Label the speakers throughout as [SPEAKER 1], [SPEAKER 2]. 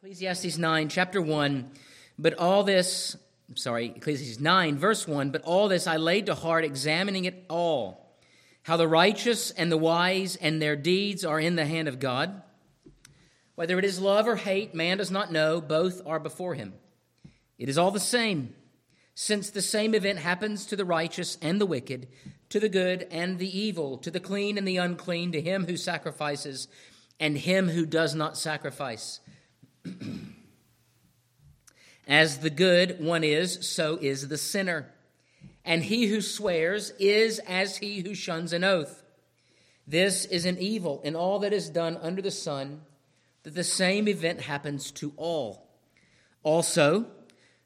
[SPEAKER 1] Ecclesiastes 9, chapter 1. But all this, I'm sorry, Ecclesiastes 9, verse 1. But all this I laid to heart, examining it all. How the righteous and the wise and their deeds are in the hand of God. Whether it is love or hate, man does not know. Both are before him. It is all the same, since the same event happens to the righteous and the wicked, to the good and the evil, to the clean and the unclean, to him who sacrifices and him who does not sacrifice. As the good one is, so is the sinner. And he who swears is as he who shuns an oath. This is an evil in all that is done under the sun, that the same event happens to all. Also,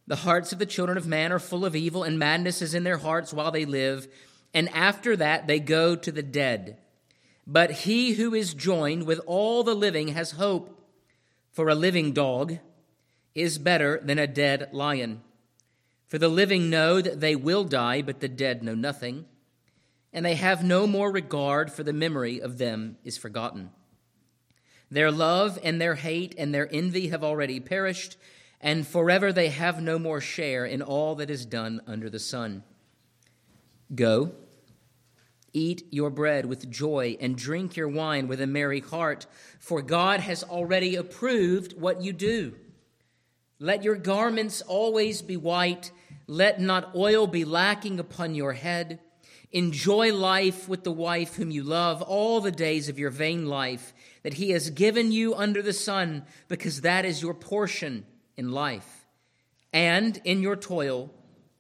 [SPEAKER 1] the hearts of the children of man are full of evil, and madness is in their hearts while they live, and after that they go to the dead. But he who is joined with all the living has hope. For a living dog is better than a dead lion. For the living know that they will die, but the dead know nothing, and they have no more regard, for the memory of them is forgotten. Their love and their hate and their envy have already perished, and forever they have no more share in all that is done under the sun. Go Eat your bread with joy and drink your wine with a merry heart, for God has already approved what you do. Let your garments always be white, let not oil be lacking upon your head. Enjoy life with the wife whom you love all the days of your vain life that he has given you under the sun, because that is your portion in life, and in your toil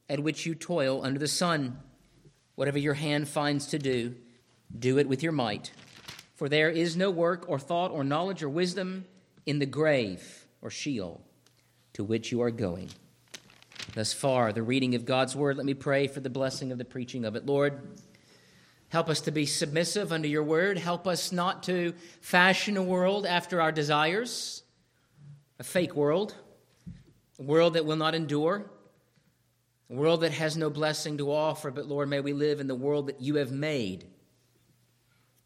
[SPEAKER 1] at which you toil under the sun. Whatever your hand finds to do, do it with your might. For there is no work or thought or knowledge or wisdom in the grave or Sheol to which you are going. Thus far, the reading of God's word. Let me pray for the blessing of the preaching of it. Lord, help us to be submissive under your word. Help us not to fashion a world after our desires, a fake world, a world that will not endure a world that has no blessing to offer, but Lord, may we live in the world that you have made,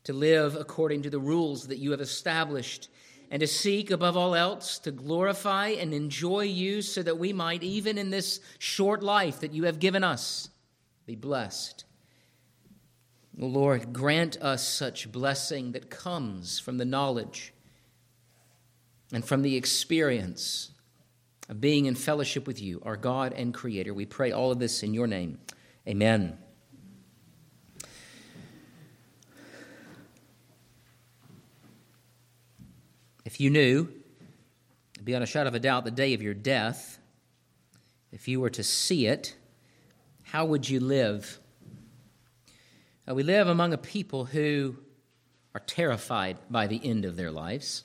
[SPEAKER 1] to live according to the rules that you have established, and to seek above all else to glorify and enjoy you so that we might, even in this short life that you have given us, be blessed. Oh, Lord, grant us such blessing that comes from the knowledge and from the experience of being in fellowship with you, our God and Creator. We pray all of this in your name. Amen. If you knew, beyond a shadow of a doubt, the day of your death, if you were to see it, how would you live? Uh, we live among a people who are terrified by the end of their lives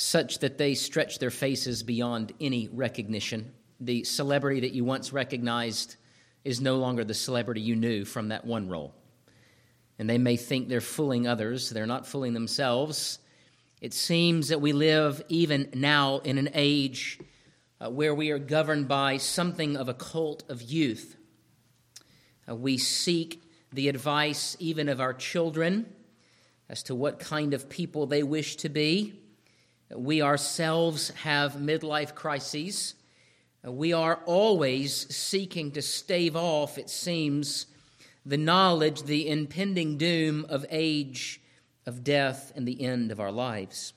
[SPEAKER 1] such that they stretch their faces beyond any recognition. The celebrity that you once recognized is no longer the celebrity you knew from that one role. And they may think they're fooling others, they're not fooling themselves. It seems that we live even now in an age uh, where we are governed by something of a cult of youth. Uh, we seek the advice even of our children as to what kind of people they wish to be. We ourselves have midlife crises. We are always seeking to stave off, it seems, the knowledge, the impending doom of age, of death, and the end of our lives.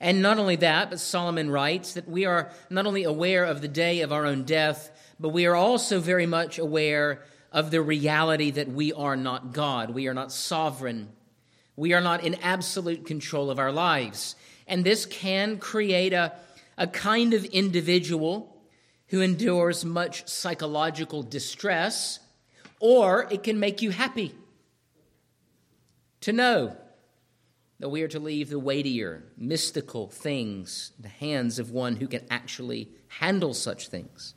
[SPEAKER 1] And not only that, but Solomon writes that we are not only aware of the day of our own death, but we are also very much aware of the reality that we are not God. We are not sovereign. We are not in absolute control of our lives. And this can create a, a kind of individual who endures much psychological distress, or it can make you happy to know that we are to leave the weightier, mystical things in the hands of one who can actually handle such things.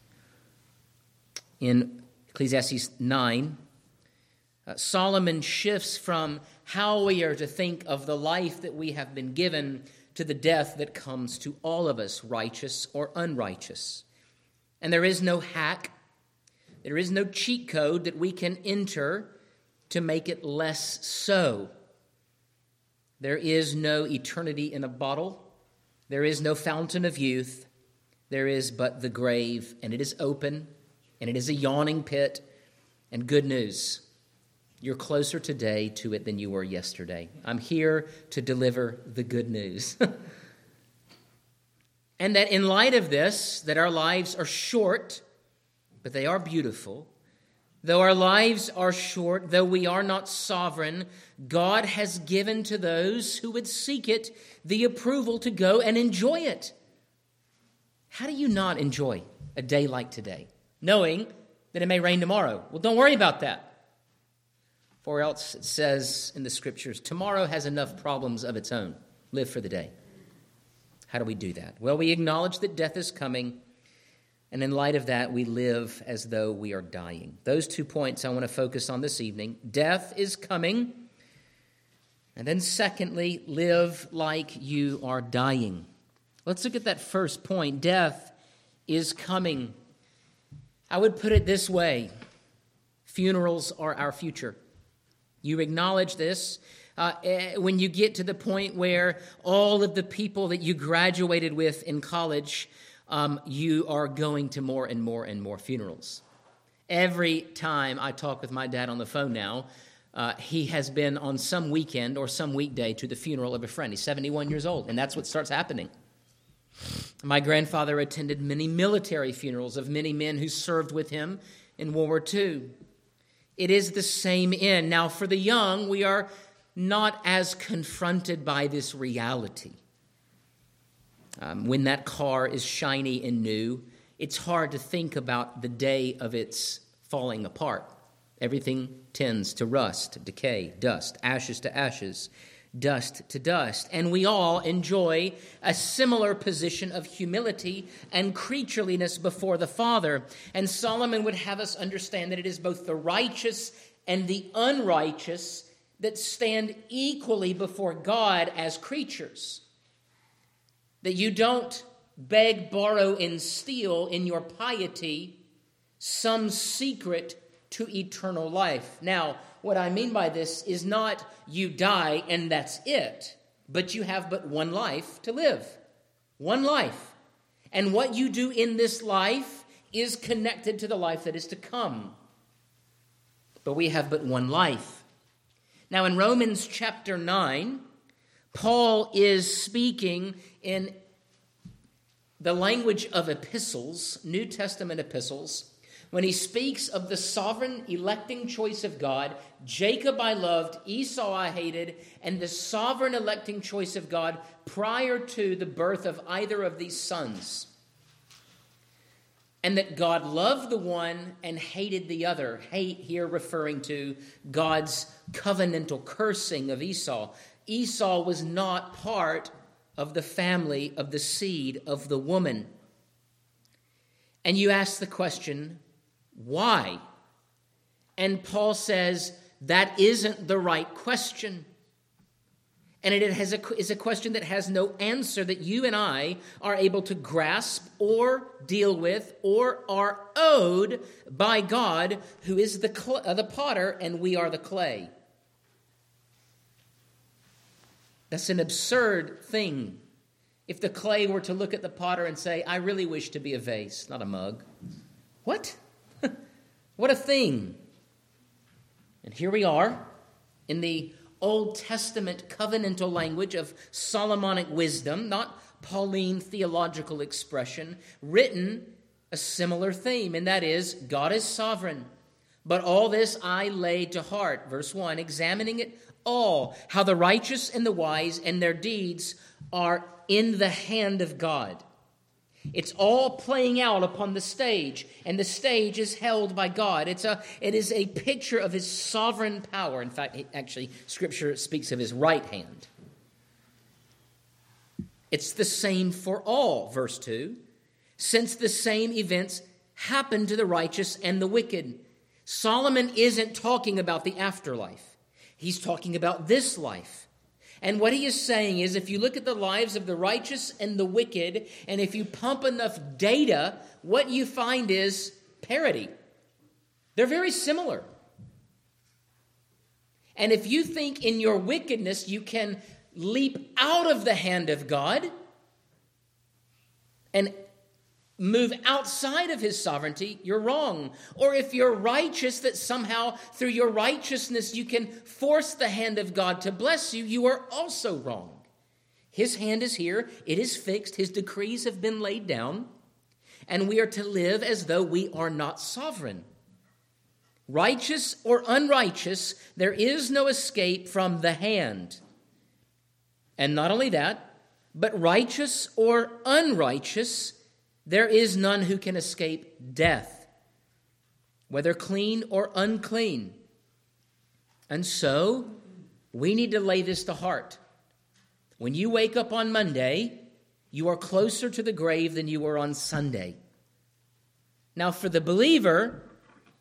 [SPEAKER 1] In Ecclesiastes 9, uh, Solomon shifts from how we are to think of the life that we have been given to the death that comes to all of us, righteous or unrighteous. And there is no hack, there is no cheat code that we can enter to make it less so. There is no eternity in a bottle, There is no fountain of youth, there is but the grave, and it is open, and it is a yawning pit. And good news, you're closer today to it than you were yesterday. I'm here to deliver the good news. and that in light of this, that our lives are short, but they are beautiful. Though our lives are short, though we are not sovereign, God has given to those who would seek it the approval to go and enjoy it. How do you not enjoy a day like today, knowing that it may rain tomorrow? Well, don't worry about that. For else it says in the scriptures, tomorrow has enough problems of its own. Live for the day. How do we do that? Well, we acknowledge that death is coming and in light of that, we live as though we are dying. Those two points I want to focus on this evening. Death is coming. And then, secondly, live like you are dying. Let's look at that first point. Death is coming. I would put it this way funerals are our future. You acknowledge this. Uh, eh, when you get to the point where all of the people that you graduated with in college um, you are going to more and more and more funerals. Every time I talk with my dad on the phone now, uh, he has been on some weekend or some weekday to the funeral of a friend. He's 71 years old, and that's what starts happening. My grandfather attended many military funerals of many men who served with him in World War II. It is the same end. Now, for the young, we are not as confronted by this reality. Um, when that car is shiny and new, it's hard to think about the day of its falling apart. Everything tends to rust, decay, dust, ashes to ashes, dust to dust. And we all enjoy a similar position of humility and creatureliness before the Father. And Solomon would have us understand that it is both the righteous and the unrighteous that stand equally before God as creatures that you don't beg, borrow, and steal in your piety some secret to eternal life. Now, what I mean by this is not you die and that's it, but you have but one life to live. One life. And what you do in this life is connected to the life that is to come. But we have but one life. Now, in Romans chapter 9, Paul is speaking in the language of epistles, New Testament epistles, when he speaks of the sovereign electing choice of God, Jacob I loved, Esau I hated, and the sovereign electing choice of God prior to the birth of either of these sons. And that God loved the one and hated the other. Hate here referring to God's covenantal cursing of Esau. Esau was not part of the family of the seed of the woman. And you ask the question, why? And Paul says that isn't the right question. And it has a, is a question that has no answer that you and I are able to grasp or deal with or are owed by God, who is the, cl- uh, the potter and we are the clay. That's an absurd thing. If the clay were to look at the potter and say, I really wish to be a vase, not a mug. What? What a thing. And here we are in the Old Testament covenantal language of Solomonic wisdom, not Pauline theological expression, written a similar theme, and that is God is sovereign. But all this I laid to heart. Verse 1 examining it all, how the righteous and the wise and their deeds are in the hand of God. It's all playing out upon the stage, and the stage is held by God. It's a, it is a picture of his sovereign power. In fact, actually, Scripture speaks of his right hand. It's the same for all, verse 2, since the same events happen to the righteous and the wicked. Solomon isn't talking about the afterlife. He's talking about this life. And what he is saying is if you look at the lives of the righteous and the wicked, and if you pump enough data, what you find is parity. They're very similar. And if you think in your wickedness you can leap out of the hand of God, and move outside of his sovereignty, you're wrong. Or if you're righteous, that somehow through your righteousness you can force the hand of God to bless you, you are also wrong. His hand is here, it is fixed, his decrees have been laid down, and we are to live as though we are not sovereign. Righteous or unrighteous, there is no escape from the hand. And not only that, but righteous or unrighteous, there is none who can escape death, whether clean or unclean. And so, we need to lay this to heart. When you wake up on Monday, you are closer to the grave than you were on Sunday. Now, for the believer,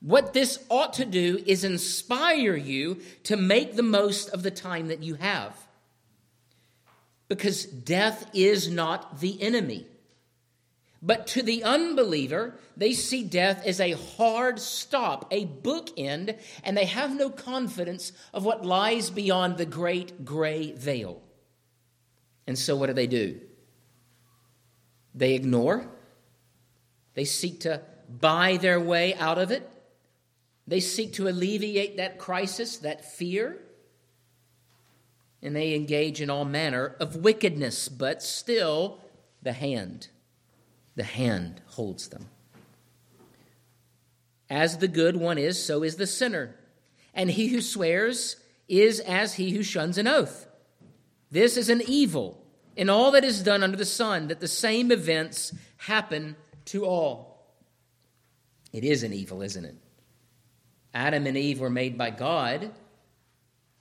[SPEAKER 1] what this ought to do is inspire you to make the most of the time that you have. Because death is not the enemy. But to the unbeliever, they see death as a hard stop, a bookend, and they have no confidence of what lies beyond the great gray veil. And so, what do they do? They ignore, they seek to buy their way out of it, they seek to alleviate that crisis, that fear, and they engage in all manner of wickedness, but still the hand the hand holds them. As the good one is, so is the sinner. And he who swears is as he who shuns an oath. This is an evil in all that is done under the sun, that the same events happen to all. It is an evil, isn't it? Adam and Eve were made by God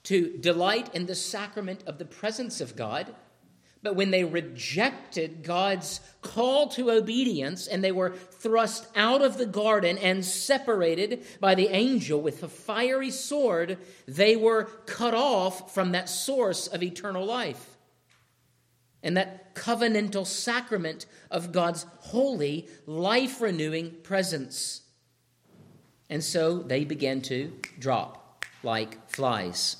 [SPEAKER 1] to delight in the sacrament of the presence of God but when they rejected God's call to obedience and they were thrust out of the garden and separated by the angel with a fiery sword, they were cut off from that source of eternal life and that covenantal sacrament of God's holy, life renewing presence. And so they began to drop like flies.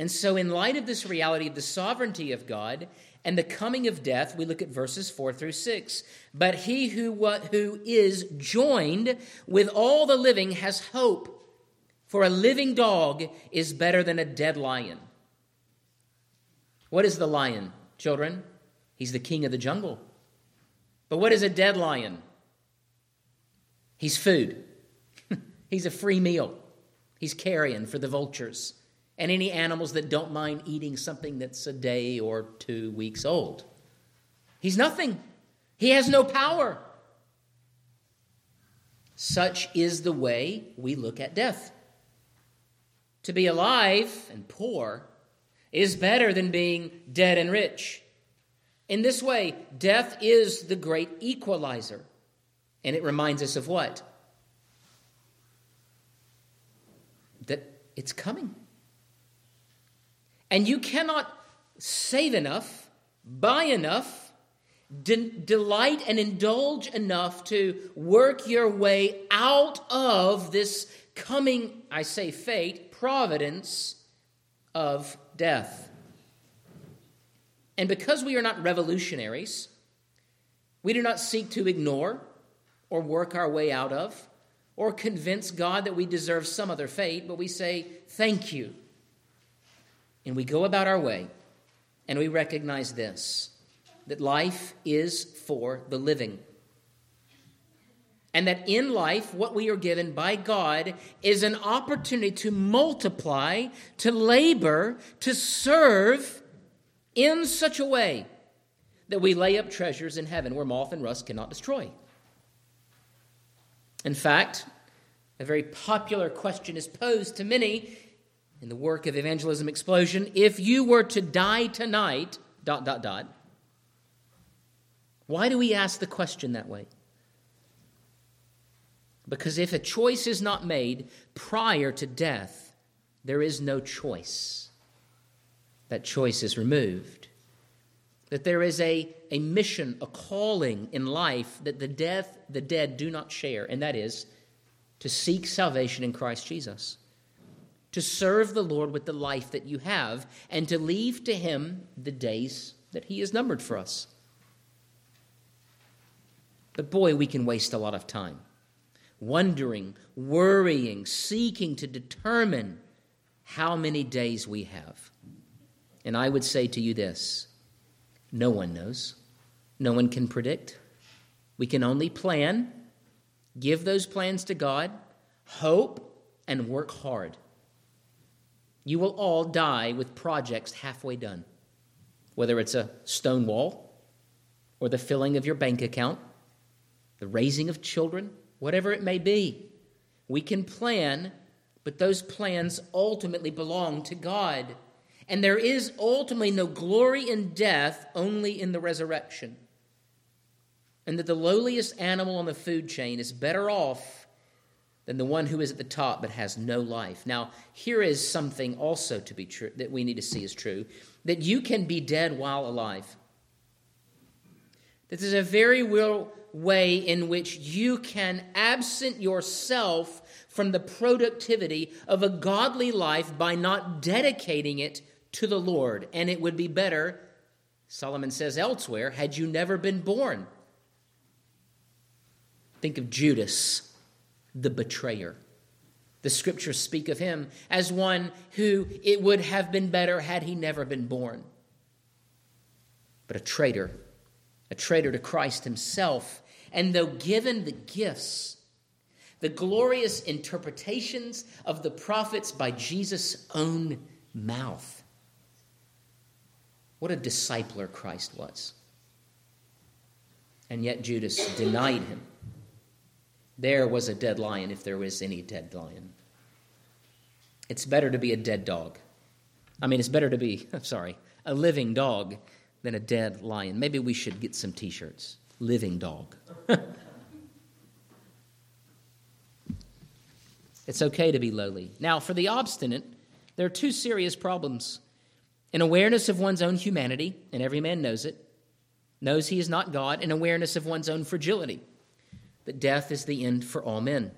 [SPEAKER 1] And so, in light of this reality of the sovereignty of God and the coming of death, we look at verses 4 through 6. But he who, what, who is joined with all the living has hope, for a living dog is better than a dead lion. What is the lion, children? He's the king of the jungle. But what is a dead lion? He's food. He's a free meal. He's carrion for the vultures and any animals that don't mind eating something that's a day or two weeks old. He's nothing, he has no power. Such is the way we look at death. To be alive and poor is better than being dead and rich. In this way, death is the great equalizer. And it reminds us of what? That it's coming. And you cannot save enough, buy enough, de- delight and indulge enough to work your way out of this coming, I say fate, providence of death. And because we are not revolutionaries, we do not seek to ignore or work our way out of or convince God that we deserve some other fate, but we say, Thank you and we go about our way and we recognize this that life is for the living. And that in life, what we are given by God is an opportunity to multiply, to labor, to serve in such a way that we lay up treasures in heaven where moth and rust cannot destroy. In fact, a very popular question is posed to many in the work of evangelism explosion if you were to die tonight dot dot dot why do we ask the question that way? Because if a choice is not made prior to death there is no choice. That choice is removed. That there is a, a mission a calling in life that the death the dead do not share and that is to seek salvation in christ jesus to serve the Lord with the life that you have, and to leave to Him the days that He has numbered for us. But boy, we can waste a lot of time wondering, worrying, seeking to determine how many days we have. And I would say to you this no one knows, no one can predict. We can only plan, give those plans to God, hope, and work hard. You will all die with projects halfway done, whether it's a stone wall or the filling of your bank account, the raising of children, whatever it may be. We can plan, but those plans ultimately belong to God. And there is ultimately no glory in death, only in the resurrection. And that the lowliest animal on the food chain is better off than the one who is at the top but has no life. Now, here is something also to be true that we need to see is true that you can be dead while alive. This is a very real way in which you can absent yourself from the productivity of a godly life by not dedicating it to the Lord. And it would be better, Solomon says elsewhere, had you never been born. Think of Judas the betrayer. The scriptures speak of him as one who it would have been better had he never been born. But a traitor, a traitor to Christ himself. And though given the gifts, the glorious interpretations of the prophets by Jesus' own mouth, what a discipler Christ was. And yet Judas denied him there was a dead lion if there was any dead lion. It's better to be a dead dog. I mean, it's better to be, I'm sorry, a living dog than a dead lion. Maybe we should get some t shirts. Living dog. it's okay to be lowly. Now, for the obstinate, there are two serious problems an awareness of one's own humanity, and every man knows it, knows he is not God, and awareness of one's own fragility death is the end for all men.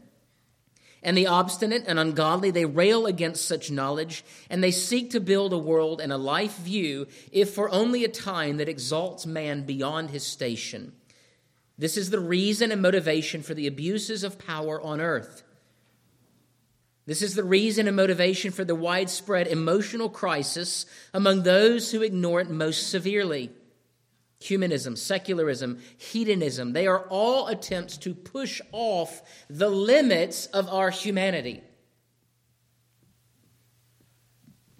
[SPEAKER 1] And the obstinate and ungodly, they rail against such knowledge, and they seek to build a world and a life view, if for only a time, that exalts man beyond his station. This is the reason and motivation for the abuses of power on earth. This is the reason and motivation for the widespread emotional crisis among those who ignore it most severely humanism, secularism, hedonism, they are all attempts to push off the limits of our humanity.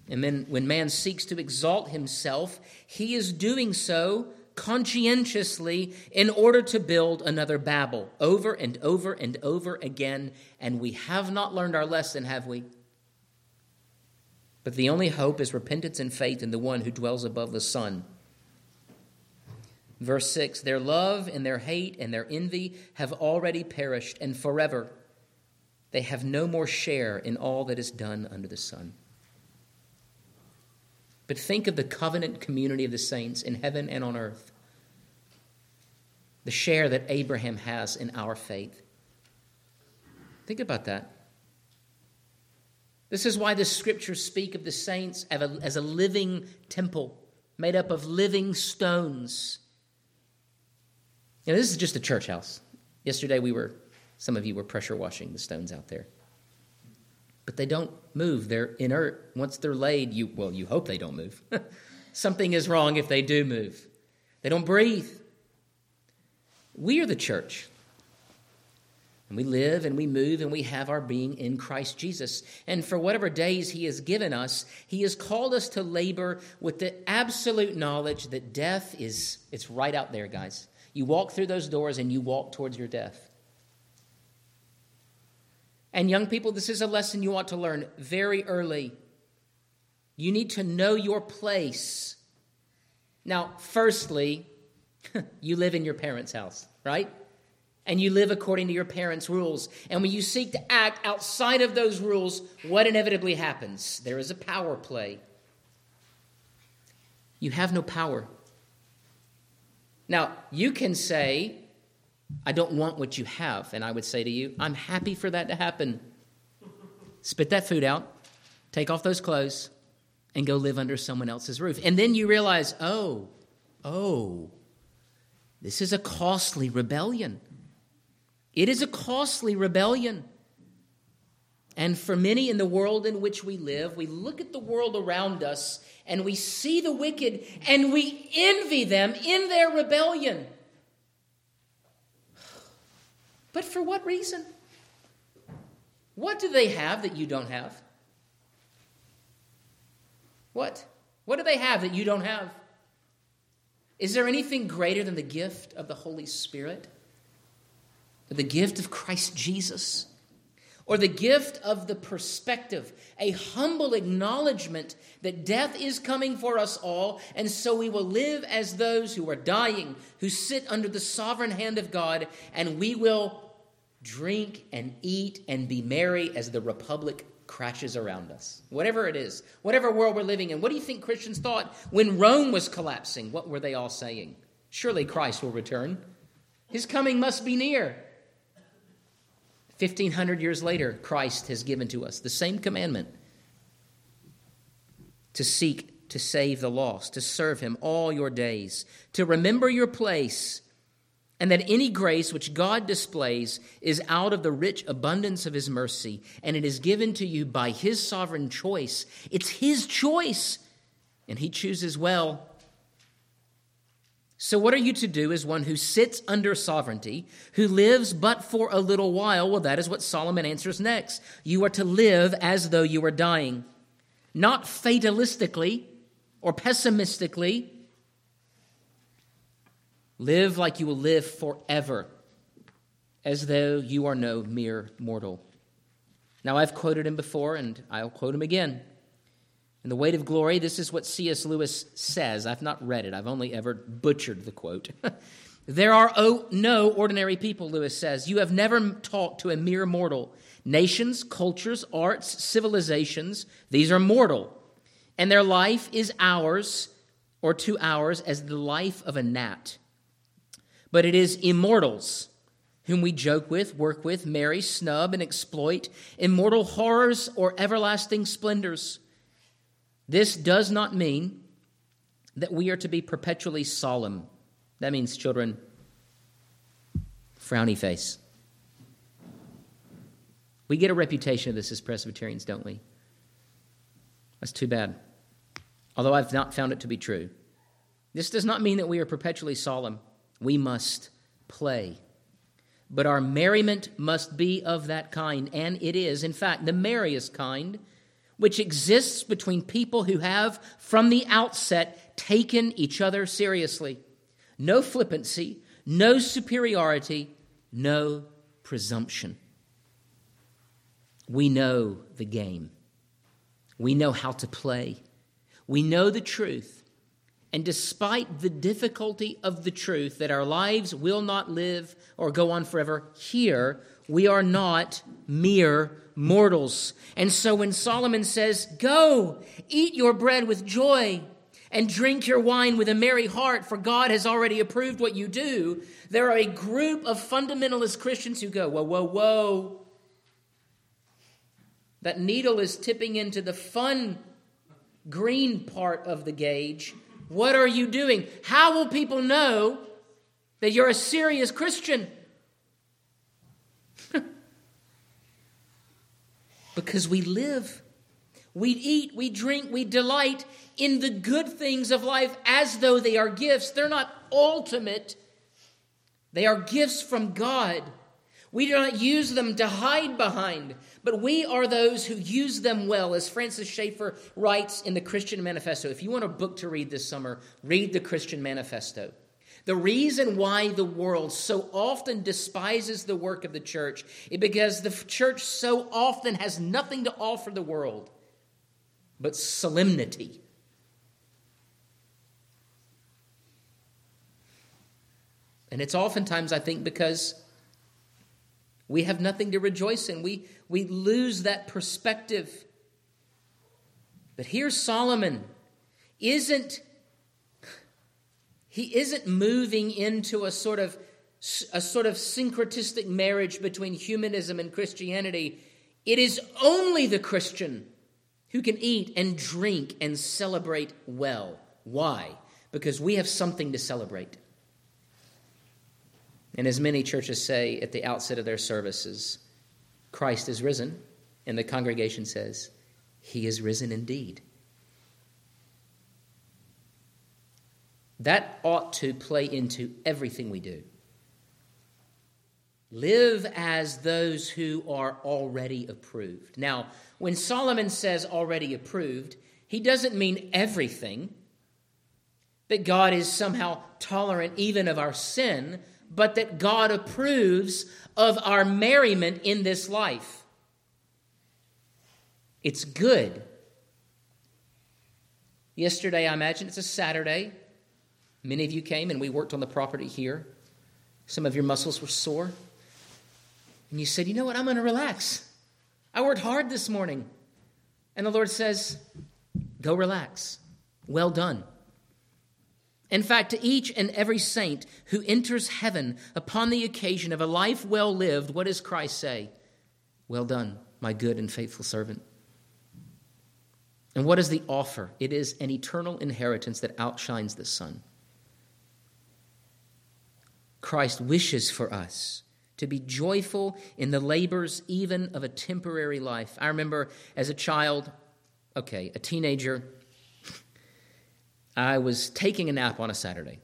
[SPEAKER 1] And then when man seeks to exalt himself, he is doing so conscientiously in order to build another Babel over and over and over again. And we have not learned our lesson, have we? But the only hope is repentance and faith in the one who dwells above the sun Verse 6 Their love and their hate and their envy have already perished, and forever they have no more share in all that is done under the sun. But think of the covenant community of the saints in heaven and on earth, the share that Abraham has in our faith. Think about that. This is why the scriptures speak of the saints as a living temple made up of living stones know, this is just a church house. Yesterday we were, some of you were pressure washing the stones out there. But they don't move. They're inert. Once they're laid, you well, you hope they don't move. Something is wrong if they do move. They don't breathe. We are the church. And we live and we move and we have our being in Christ Jesus. And for whatever days He has given us, He has called us to labor with the absolute knowledge that death is it's right out there, guys. You walk through those doors and you walk towards your death. And young people, this is a lesson you ought to learn very early. You need to know your place. Now, firstly, you live in your parents' house, right? And you live according to your parents' rules. And when you seek to act outside of those rules, what inevitably happens? There is a power play. You have no power. Now, you can say, I don't want what you have. And I would say to you, I'm happy for that to happen. Spit that food out, take off those clothes, and go live under someone else's roof. And then you realize, oh, Oh, this is a costly rebellion. It is a costly rebellion. And for many in the world in which we live, we look at the world around us and we see the wicked and we envy them in their rebellion. But for what reason? What do they have that you don't have? What? What do they have that you don't have? Is there anything greater than the gift of the Holy Spirit? The gift of Christ Jesus? Or the gift of the perspective, a humble acknowledgement that death is coming for us all, and so we will live as those who are dying, who sit under the sovereign hand of God, and we will drink and eat and be merry as the republic crashes around us. Whatever it is, whatever world we're living in. What do you think Christians thought when Rome was collapsing? What were they all saying? Surely Christ will return. His coming must be near. 1500 years later, Christ has given to us the same commandment to seek to save the lost, to serve him all your days, to remember your place and that any grace which God displays is out of the rich abundance of His mercy, and it is given to you by His sovereign choice. It's His choice, and He chooses well. So, what are you to do as one who sits under sovereignty, who lives but for a little while? Well, that is what Solomon answers next. You are to live as though you were dying, not fatalistically or pessimistically Live like you will live forever, as though you are no mere mortal. Now, I've quoted him before, and I'll quote him again. In The Weight of Glory, this is what C.S. Lewis says. I've not read it, I've only ever butchered the quote. there are oh, no ordinary people, Lewis says. You have never talked to a mere mortal. Nations, cultures, arts, civilizations, these are mortal. And their life is ours, or to ours, as the life of a gnat but it is immortals whom we joke with, work with, marry, snub, and exploit, immortal horrors or everlasting splendors. This does not mean that we are to be perpetually solemn. That means, children, frowny face. We get a reputation of this as Presbyterians, don't we? That's too bad. Although I've not found it to be true. This does not mean that we are perpetually solemn we must play. But our merriment must be of that kind, and it is, in fact, the merriest kind, which exists between people who have, from the outset, taken each other seriously. No flippancy, no superiority, no presumption. We know the game. We know how to play. We know the truth. And despite the difficulty of the truth that our lives will not live or go on forever, here we are not mere mortals. And so when Solomon says, Go, eat your bread with joy and drink your wine with a merry heart, for God has already approved what you do, there are a group of fundamentalist Christians who go, Whoa, whoa, whoa. That needle is tipping into the fun green part of the gauge what are you doing? How will people know that you're a serious Christian? Because we live, we eat, we drink, we delight in the good things of life as though they are gifts. They're not ultimate, they are gifts from God. We do not use them to hide behind, but we are those who use them well, as Francis Schaeffer writes in the Christian Manifesto. If you want a book to read this summer, read the Christian Manifesto. The reason why the world so often despises the work of the church is because the church so often has nothing to offer the world but solemnity. And it's oftentimes, I think, because we have nothing to rejoice in. We, we lose that perspective. But here Solomon isn't he isn't moving into a sort of a sort of syncretistic marriage between humanism and Christianity. It is only the Christian who can eat and drink and celebrate well. Why? Because we have something to celebrate. And as many churches say at the outset of their services, Christ is risen, and the congregation says, He is risen indeed. That ought to play into everything we do. Live as those who are already approved. Now, when Solomon says already approved, he doesn't mean everything, that God is somehow tolerant even of our sin, but that God approves of our merriment in this life. It's good. Yesterday, I imagine it's a Saturday. Many of you came and we worked on the property here. Some of your muscles were sore. And you said, You know what? I'm going to relax. I worked hard this morning. And the Lord says, Go relax. Well done. In fact, to each and every saint who enters heaven upon the occasion of a life well lived, what does Christ say? Well done, my good and faithful servant. And what is the offer? It is an eternal inheritance that outshines the sun. Christ wishes for us to be joyful in the labors even of a temporary life. I remember as a child, okay, a teenager, I was taking a nap on a Saturday.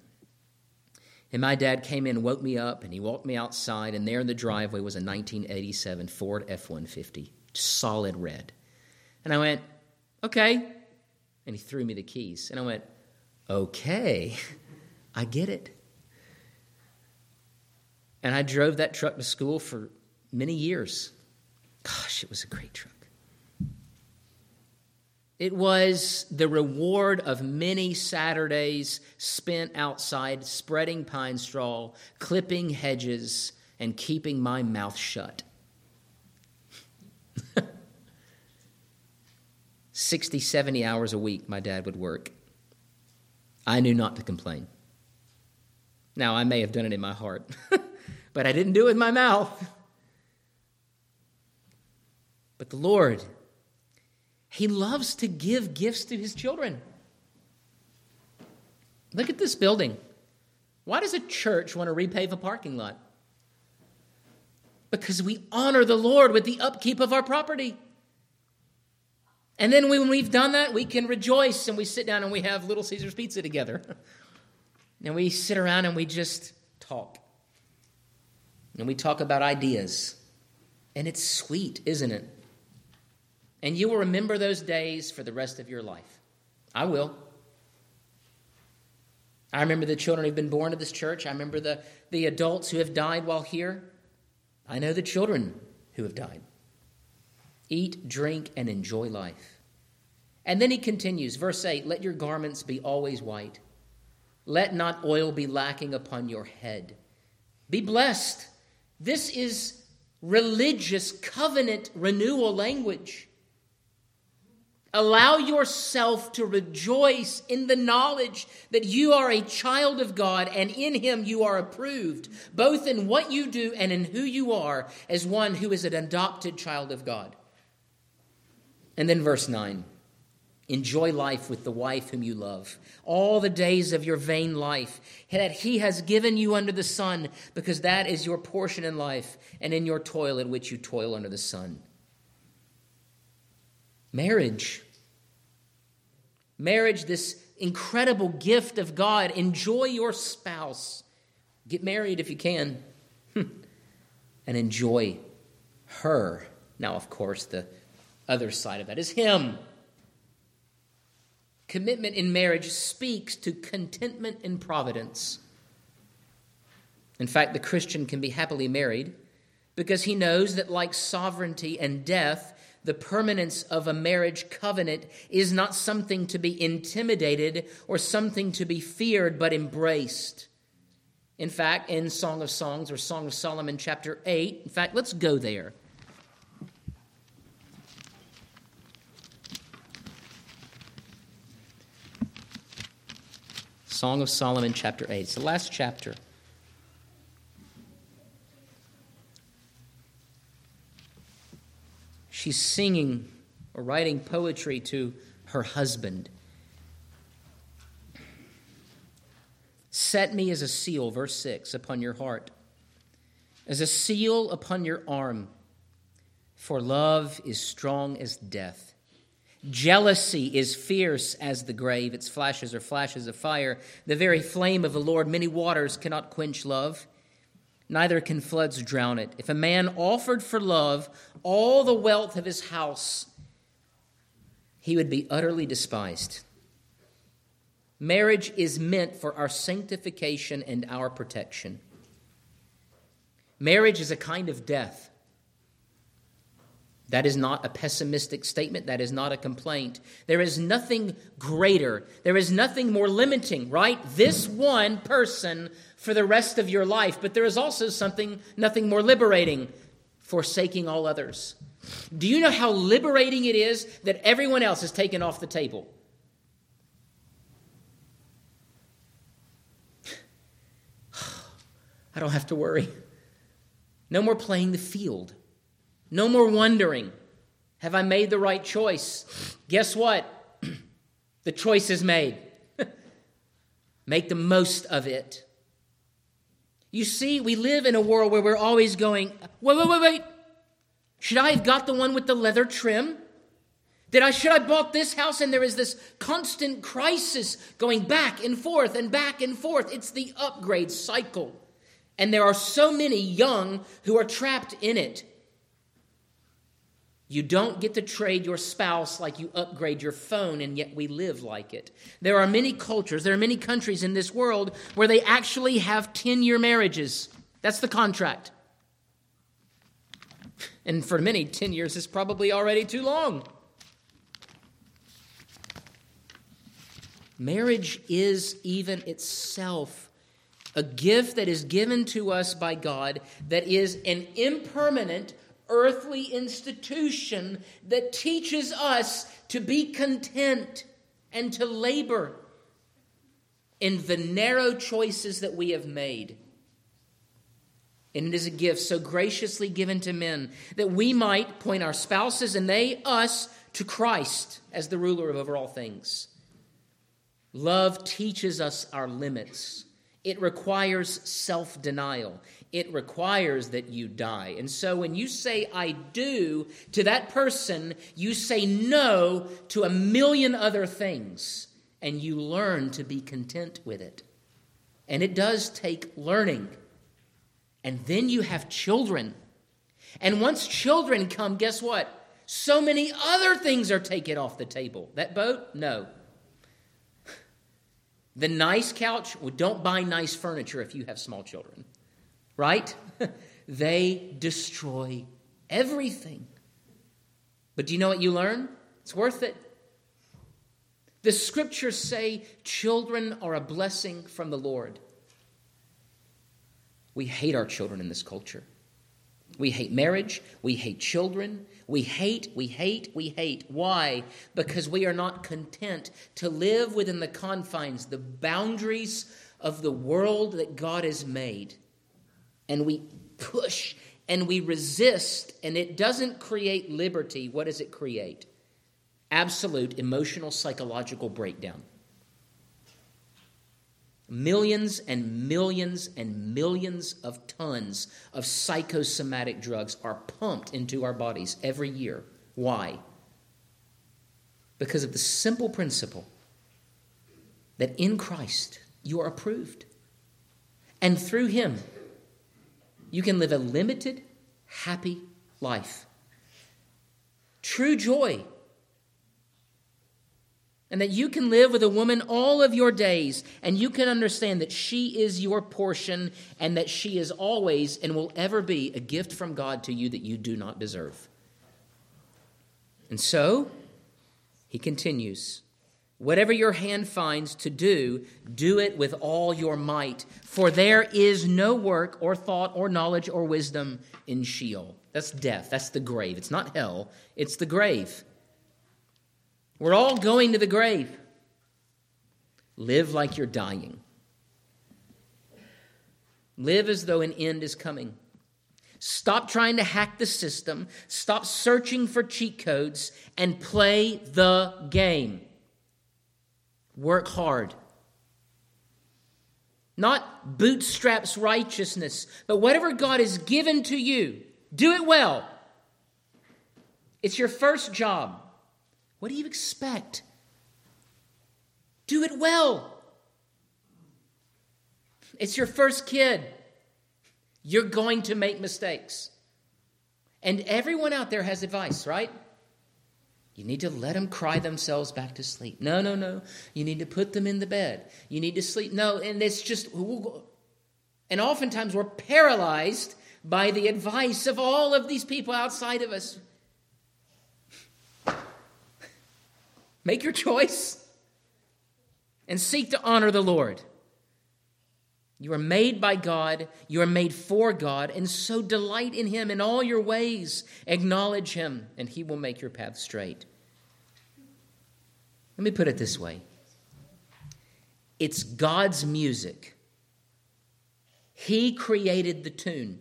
[SPEAKER 1] And my dad came in, woke me up, and he walked me outside, and there in the driveway was a 1987 Ford F 150, solid red. And I went, okay. And he threw me the keys. And I went, okay, I get it. And I drove that truck to school for many years. Gosh, it was a great truck. It was the reward of many Saturdays spent outside spreading pine straw, clipping hedges, and keeping my mouth shut. 60, 70 hours a week, my dad would work. I knew not to complain. Now, I may have done it in my heart, but I didn't do it with my mouth. But the Lord he loves to give gifts to his children. Look at this building. Why does a church want to repave a parking lot? Because we honor the Lord with the upkeep of our property. And then when we've done that, we can rejoice and we sit down and we have Little Caesars pizza together. and we sit around and we just talk. And we talk about ideas. And it's sweet, isn't it? And you will remember those days for the rest of your life. I will. I remember the children who've been born to this church. I remember the, the adults who have died while here. I know the children who have died. Eat, drink, and enjoy life. And then he continues, verse 8 Let your garments be always white. Let not oil be lacking upon your head. Be blessed. This is religious covenant renewal language. Allow yourself to rejoice in the knowledge that you are a child of God and in Him you are approved, both in what you do and in who you are as one who is an adopted child of God. And then verse 9 Enjoy life with the wife whom you love, all the days of your vain life that He has given you under the sun, because that is your portion in life and in your toil in which you toil under the sun. Marriage. Marriage, this incredible gift of God. Enjoy your spouse. Get married if you can. and enjoy her. Now, of course, the other side of that is him. Commitment in marriage speaks to contentment in providence. In fact, the Christian can be happily married because he knows that, like sovereignty and death, the permanence of a marriage covenant is not something to be intimidated or something to be feared, but embraced. In fact, in Song of Songs or Song of Solomon, chapter 8, in fact, let's go there. Song of Solomon, chapter 8. It's the last chapter. she's singing or writing poetry to her husband. Set me as a seal, verse 6, upon your heart, as a seal upon your arm. For love is strong as death. Jealousy is fierce as the grave. Its flashes are flashes of fire. The very flame of the Lord, many waters cannot quench love, neither can floods drown it. If a man offered for love all the wealth of his house, he would be utterly despised. Marriage is meant for our sanctification and our protection. Marriage is a kind of death. That is not a pessimistic statement. That is not a complaint. There is nothing greater. There is nothing more limiting, right? This one person for the rest of your life. But there is also something, nothing more liberating, forsaking all others. Do you know how liberating it is that everyone else is taken off the table? I don't have to worry. No more playing the field. No more wondering, have I made the right choice? Guess what? the choice is made. Make the most of it. You see, we live in a world where we're always going, wait, wait, wait, wait. Should I have got the one with the leather trim? Did I should I bought this house and there is this constant crisis going back and forth and back and forth. It's the upgrade cycle. And there are so many young who are trapped in it. You don't get to trade your spouse like you upgrade your phone, and yet we live like it. There are many cultures, there are many countries in this world where they actually have 10 year marriages. That's the contract. And for many, 10 years is probably already too long. Marriage is even itself a gift that is given to us by God that is an impermanent, earthly institution that teaches us to be content and to labor in the narrow choices that we have made. And it is a gift so graciously given to men that we might point our spouses and they us to Christ as the ruler of over all things. Love teaches us our limits. It requires self denial it requires that you die. And so when you say, I do to that person, you say no to a million other things, and you learn to be content with it. And it does take learning. And then you have children. And once children come, guess what? So many other things are taken off the table. That boat? No. The nice couch, well, don't buy nice furniture if you have small children right? they destroy everything. But do you know what you learn? It's worth it. The scriptures say children are a blessing from the Lord. We hate our children in this culture. We hate marriage. We hate children. We hate, we hate, we hate. Why? Because we are not content to live within the confines, the boundaries of the world that God has made and we push and we resist, and it doesn't create liberty. What does it create? Absolute emotional, psychological breakdown. Millions and millions and millions of tons of psychosomatic drugs are pumped into our bodies every year. Why? Because of the simple principle that in Christ you are approved. And through Him, you can live a limited, happy life. True joy. And that you can live with a woman all of your days, and you can understand that she is your portion, and that she is always and will ever be a gift from God to you that you do not deserve. And so, he continues. Whatever your hand finds to do, do it with all your might, for there is no work or thought or knowledge or wisdom in Sheol. That's death. That's the grave. It's not hell, it's the grave. We're all going to the grave. Live like you're dying. Live as though an end is coming. Stop trying to hack the system. Stop searching for cheat codes and play the game. Work hard. not bootstraps righteousness, but whatever God has given to you, do it well. It's your first job. What do you expect? Do it well. It's your first kid. You're going to make mistakes. And everyone out there has advice, right? You need to let them cry themselves back to sleep. No, no, no. You need to put them in the bed. You need to sleep. No, and it's just. And oftentimes we're paralyzed by the advice of all of these people outside of us. Make your choice and seek to honor the Lord. You are made by God, you are made for God, and so delight in Him in all your ways. Acknowledge Him, and He will make your path straight. Let me put it this way it's God's music, He created the tune.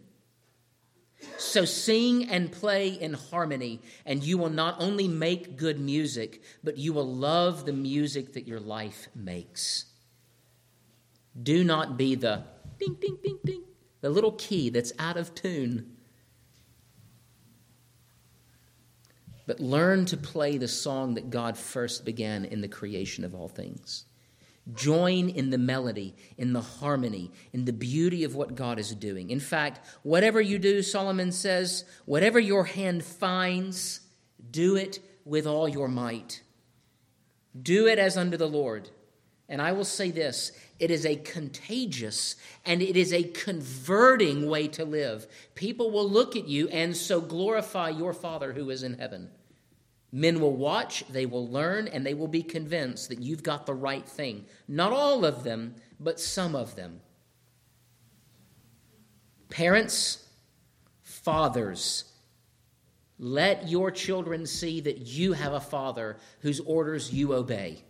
[SPEAKER 1] So sing and play in harmony, and you will not only make good music, but you will love the music that your life makes. Do not be the ding, ding, ding, ding, the little key that's out of tune. But learn to play the song that God first began in the creation of all things. Join in the melody, in the harmony, in the beauty of what God is doing. In fact, whatever you do, Solomon says, whatever your hand finds, do it with all your might. Do it as unto the Lord. And I will say this it is a contagious and it is a converting way to live. People will look at you and so glorify your Father who is in heaven. Men will watch, they will learn, and they will be convinced that you've got the right thing. Not all of them, but some of them. Parents, fathers, let your children see that you have a father whose orders you obey,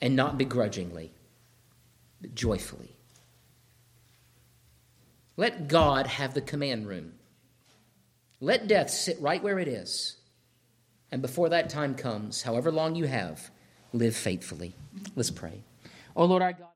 [SPEAKER 1] and not begrudgingly, but joyfully. Let God have the command room. Let death sit right where it is. And before that time comes, however long you have, live faithfully. Let's pray. Oh Lord our God.